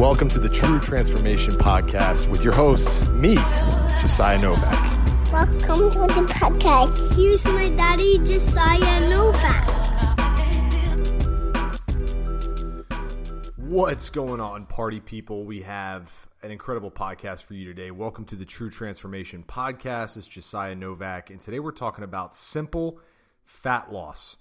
Welcome to the True Transformation Podcast with your host, me, Josiah Novak. Welcome to the podcast. Here's my daddy, Josiah Novak. What's going on, party people? We have an incredible podcast for you today. Welcome to the True Transformation Podcast. It's Josiah Novak, and today we're talking about simple fat loss.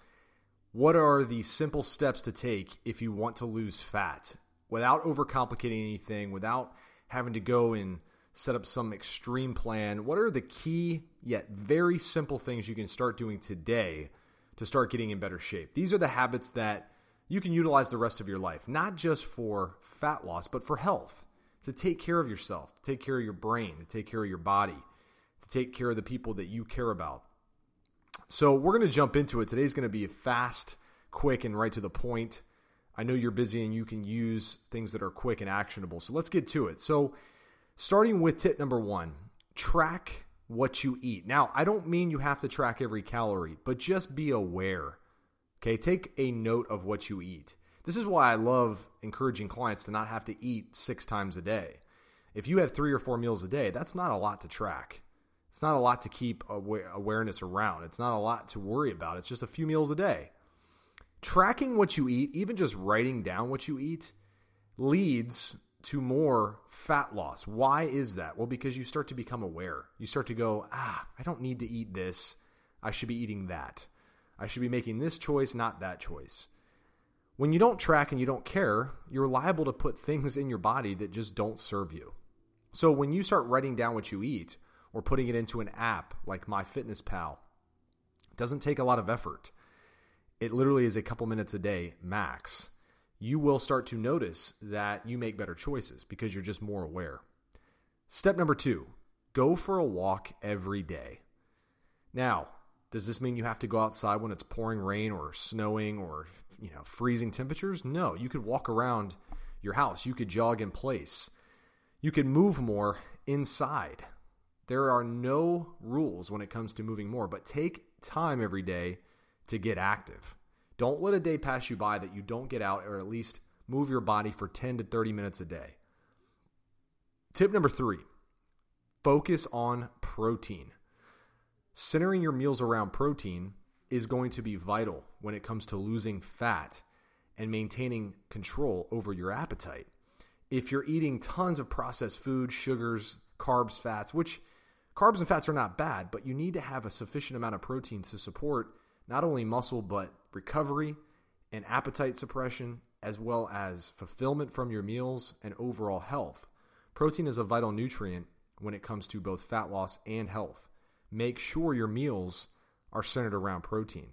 What are the simple steps to take if you want to lose fat without overcomplicating anything, without having to go and set up some extreme plan? What are the key yet very simple things you can start doing today to start getting in better shape? These are the habits that you can utilize the rest of your life, not just for fat loss, but for health, to take care of yourself, to take care of your brain, to take care of your body, to take care of the people that you care about. So we're going to jump into it. Today's going to be fast, quick, and right to the point. I know you're busy and you can use things that are quick and actionable. So let's get to it. So, starting with tip number one track what you eat. Now, I don't mean you have to track every calorie, but just be aware. Okay, take a note of what you eat. This is why I love encouraging clients to not have to eat six times a day. If you have three or four meals a day, that's not a lot to track. It's not a lot to keep awareness around. It's not a lot to worry about. It's just a few meals a day. Tracking what you eat, even just writing down what you eat, leads to more fat loss. Why is that? Well, because you start to become aware. You start to go, ah, I don't need to eat this. I should be eating that. I should be making this choice, not that choice. When you don't track and you don't care, you're liable to put things in your body that just don't serve you. So when you start writing down what you eat, or putting it into an app like MyFitnessPal. It doesn't take a lot of effort. It literally is a couple minutes a day max. You will start to notice that you make better choices because you're just more aware. Step number two go for a walk every day. Now, does this mean you have to go outside when it's pouring rain or snowing or you know freezing temperatures? No, you could walk around your house. You could jog in place. You could move more inside. There are no rules when it comes to moving more, but take time every day to get active. Don't let a day pass you by that you don't get out or at least move your body for 10 to 30 minutes a day. Tip number three focus on protein. Centering your meals around protein is going to be vital when it comes to losing fat and maintaining control over your appetite. If you're eating tons of processed food, sugars, carbs, fats, which Carbs and fats are not bad, but you need to have a sufficient amount of protein to support not only muscle, but recovery and appetite suppression, as well as fulfillment from your meals and overall health. Protein is a vital nutrient when it comes to both fat loss and health. Make sure your meals are centered around protein.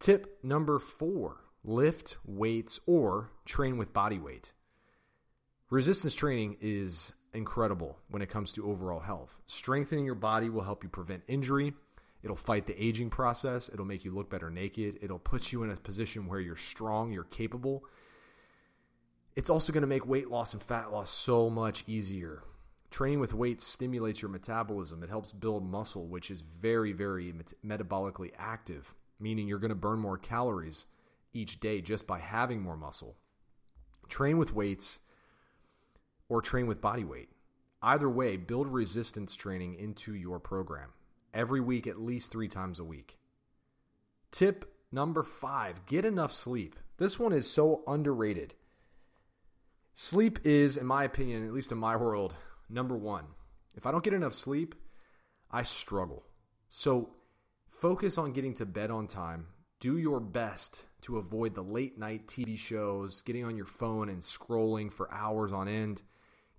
Tip number four lift weights or train with body weight. Resistance training is incredible when it comes to overall health. Strengthening your body will help you prevent injury. It'll fight the aging process. It'll make you look better naked. It'll put you in a position where you're strong, you're capable. It's also going to make weight loss and fat loss so much easier. Training with weights stimulates your metabolism. It helps build muscle, which is very, very metabolically active, meaning you're going to burn more calories each day just by having more muscle. Train with weights or train with body weight. Either way, build resistance training into your program every week, at least three times a week. Tip number five get enough sleep. This one is so underrated. Sleep is, in my opinion, at least in my world, number one. If I don't get enough sleep, I struggle. So focus on getting to bed on time. Do your best to avoid the late night TV shows, getting on your phone and scrolling for hours on end.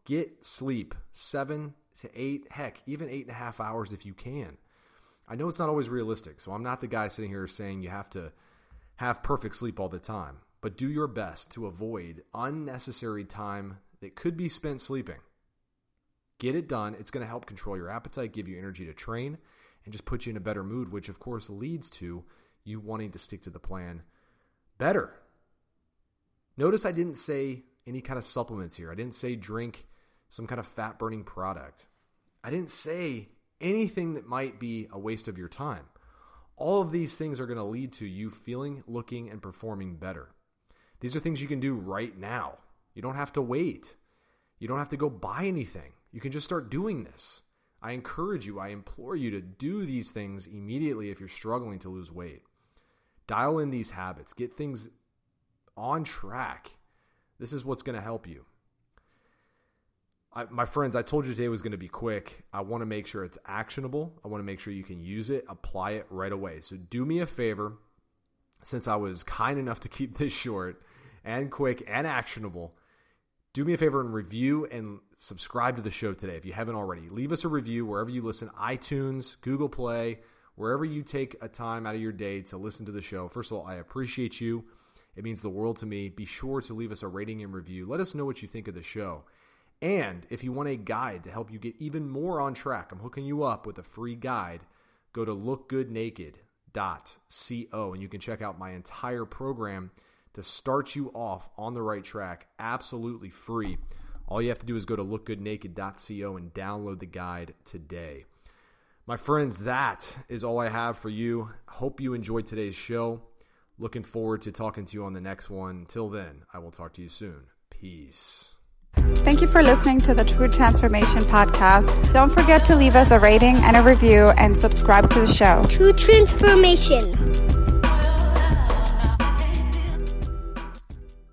Get sleep seven to eight, heck, even eight and a half hours if you can. I know it's not always realistic, so I'm not the guy sitting here saying you have to have perfect sleep all the time, but do your best to avoid unnecessary time that could be spent sleeping. Get it done. It's going to help control your appetite, give you energy to train, and just put you in a better mood, which of course leads to you wanting to stick to the plan better. Notice I didn't say any kind of supplements here. I didn't say drink some kind of fat burning product. I didn't say anything that might be a waste of your time. All of these things are going to lead to you feeling, looking, and performing better. These are things you can do right now. You don't have to wait. You don't have to go buy anything. You can just start doing this. I encourage you, I implore you to do these things immediately if you're struggling to lose weight. Dial in these habits, get things on track. This is what's going to help you. I, my friends, I told you today was going to be quick. I want to make sure it's actionable. I want to make sure you can use it, apply it right away. So do me a favor, since I was kind enough to keep this short and quick and actionable, do me a favor and review and subscribe to the show today if you haven't already. Leave us a review wherever you listen iTunes, Google Play, wherever you take a time out of your day to listen to the show. First of all, I appreciate you. It means the world to me. Be sure to leave us a rating and review. Let us know what you think of the show. And if you want a guide to help you get even more on track, I'm hooking you up with a free guide. Go to lookgoodnaked.co and you can check out my entire program to start you off on the right track absolutely free. All you have to do is go to lookgoodnaked.co and download the guide today. My friends, that is all I have for you. Hope you enjoyed today's show. Looking forward to talking to you on the next one. Until then, I will talk to you soon. Peace. Thank you for listening to the True Transformation Podcast. Don't forget to leave us a rating and a review and subscribe to the show. True transformation.